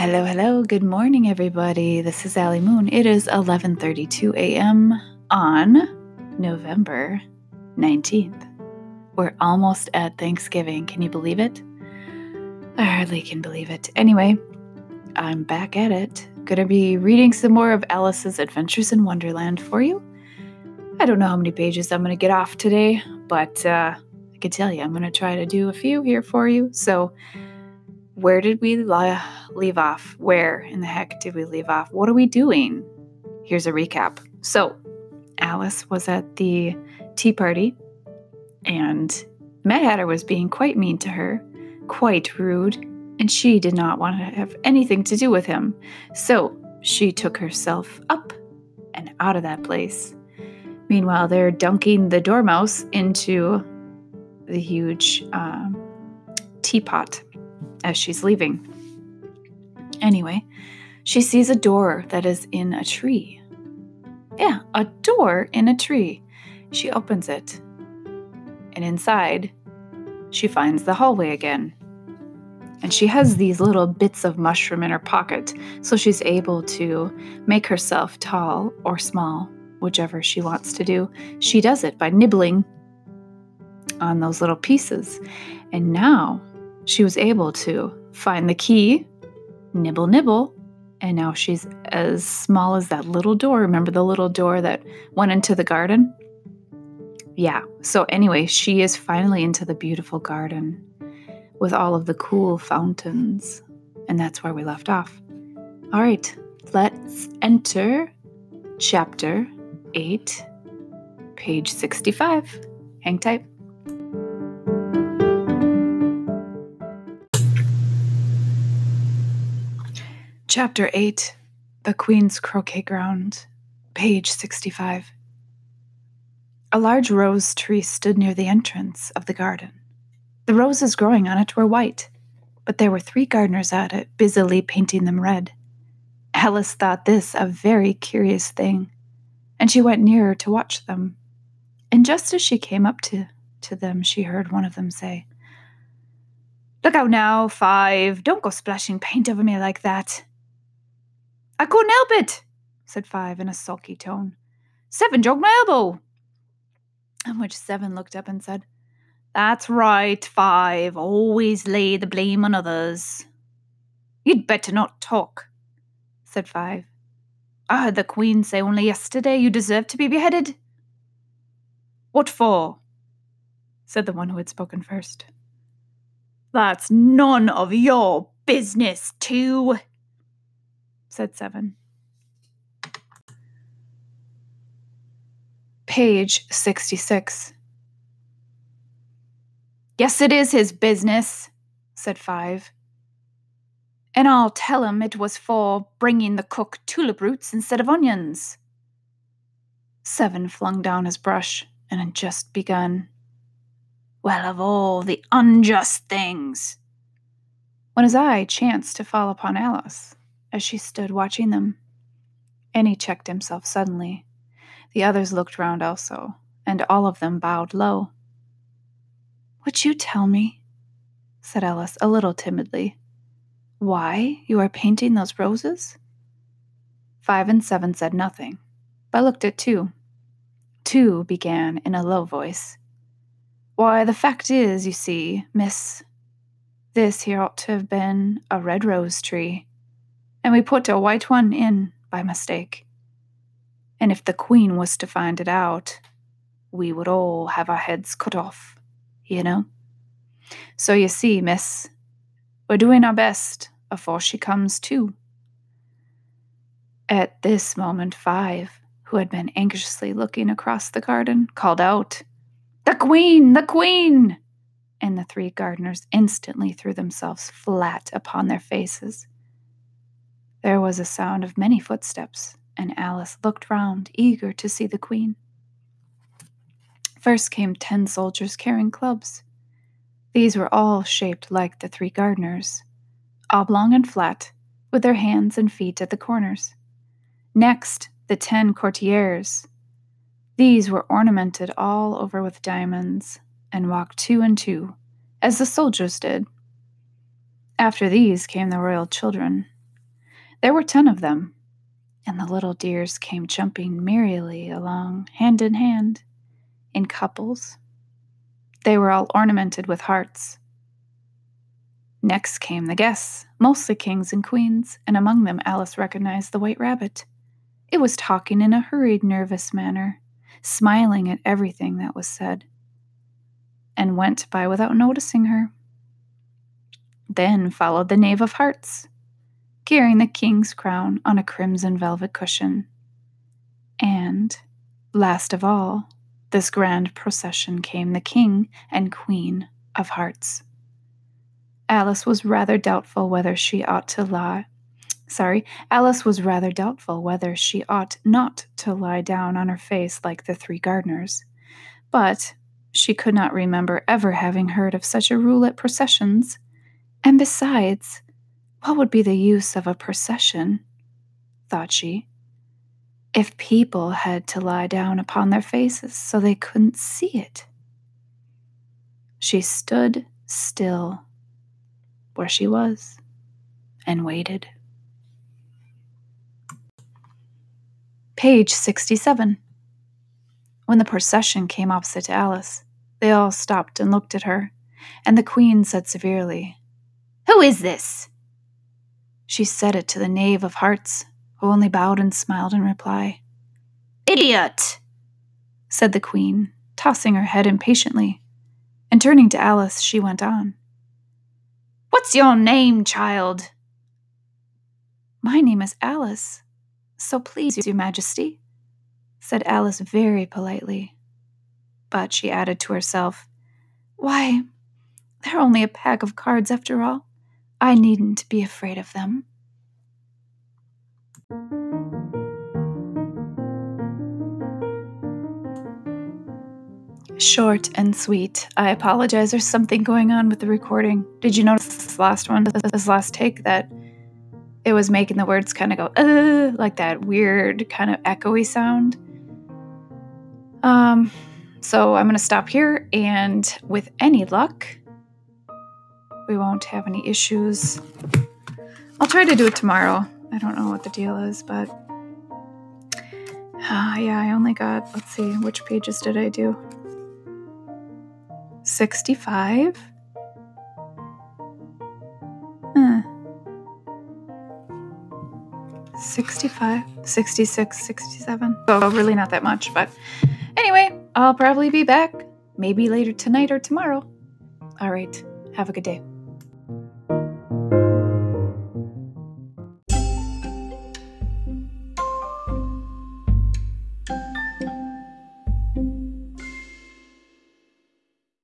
Hello, hello. Good morning, everybody. This is Allie Moon. It is 11:32 a.m. on November 19th. We're almost at Thanksgiving. Can you believe it? I hardly can believe it. Anyway, I'm back at it. Gonna be reading some more of Alice's Adventures in Wonderland for you. I don't know how many pages I'm gonna get off today, but uh, I can tell you I'm gonna try to do a few here for you. So where did we leave off? Where in the heck did we leave off? What are we doing? Here's a recap. So, Alice was at the tea party, and Mad Hatter was being quite mean to her, quite rude, and she did not want to have anything to do with him. So, she took herself up and out of that place. Meanwhile, they're dunking the dormouse into the huge um, teapot as she's leaving. Anyway, she sees a door that is in a tree. Yeah, a door in a tree. She opens it, and inside, she finds the hallway again. And she has these little bits of mushroom in her pocket, so she's able to make herself tall or small, whichever she wants to do. She does it by nibbling on those little pieces. And now she was able to find the key, nibble, nibble, and now she's as small as that little door. Remember the little door that went into the garden? Yeah. So, anyway, she is finally into the beautiful garden with all of the cool fountains. And that's where we left off. All right, let's enter chapter 8, page 65. Hang tight. Chapter 8 The Queen's Croquet Ground, page 65. A large rose tree stood near the entrance of the garden. The roses growing on it were white, but there were three gardeners at it, busily painting them red. Alice thought this a very curious thing, and she went nearer to watch them. And just as she came up to, to them, she heard one of them say, Look out now, Five. Don't go splashing paint over me like that. I couldn't help it, said Five in a sulky tone. Seven jogged my elbow. On which Seven looked up and said, That's right, Five. Always lay the blame on others. You'd better not talk, said Five. I heard the Queen say only yesterday you deserve to be beheaded. What for? said the one who had spoken first. That's none of your business, too, said Seven. Page 66. Yes, it is his business, said Five. And I'll tell him it was for bringing the cook tulip roots instead of onions. Seven flung down his brush and had just begun. Well, of all the unjust things! When his eye chanced to fall upon Alice as she stood watching them. And he checked himself suddenly. The others looked round also, and all of them bowed low. Would you tell me, said Alice a little timidly, why you are painting those roses? Five and seven said nothing, but looked at two. Two began in a low voice. Why, the fact is, you see, miss, this here ought to have been a red rose tree and we put a white one in by mistake. And if the Queen was to find it out, we would all have our heads cut off, you know? So you see, miss, we're doing our best afore she comes to. At this moment, Five, who had been anxiously looking across the garden, called out, The Queen! The Queen! And the three gardeners instantly threw themselves flat upon their faces. There was a sound of many footsteps, and Alice looked round, eager to see the queen. First came ten soldiers carrying clubs. These were all shaped like the three gardeners, oblong and flat, with their hands and feet at the corners. Next, the ten courtiers. These were ornamented all over with diamonds, and walked two and two, as the soldiers did. After these came the royal children, There were ten of them, and the little dears came jumping merrily along, hand in hand, in couples. They were all ornamented with hearts. Next came the guests, mostly kings and queens, and among them Alice recognized the white rabbit. It was talking in a hurried, nervous manner, smiling at everything that was said, and went by without noticing her. Then followed the Knave of Hearts, carrying the king's crown on a crimson velvet cushion. And, last of all, this grand procession came the king and queen of hearts. Alice was rather doubtful whether she ought to lie. Sorry, Alice was rather doubtful whether she ought not to lie down on her face like the three gardeners. But she could not remember ever having heard of such a rule at processions. And besides, what would be the use of a procession? thought she. If people had to lie down upon their faces so they couldn't see it. She stood still where she was and waited. Page 67. When the procession came opposite to Alice, they all stopped and looked at her, and the queen said severely, Who is this? She said it to the knave of hearts, who only bowed and smiled in reply. Idiot! said the queen, tossing her head impatiently, and turning to Alice, she went on. What's your name, child? My name is Alice, so please, Your Majesty, said Alice very politely. But she added to herself, Why, they're only a pack of cards after all. I needn't be afraid of them. Short and sweet. I apologize. There's something going on with the recording. Did you notice this last one, this last take, that it was making the words kind of go, uh, like that weird kind of echoey sound? Um, so I'm going to stop here, and with any luck, we won't have any issues. I'll try to do it tomorrow. I don't know what the deal is, but uh, yeah, I only got, let's see, which pages did I do? 65? Hmm. 65, 66, 67. So, really not that much, but anyway, I'll probably be back maybe later tonight or tomorrow. All right, have a good day.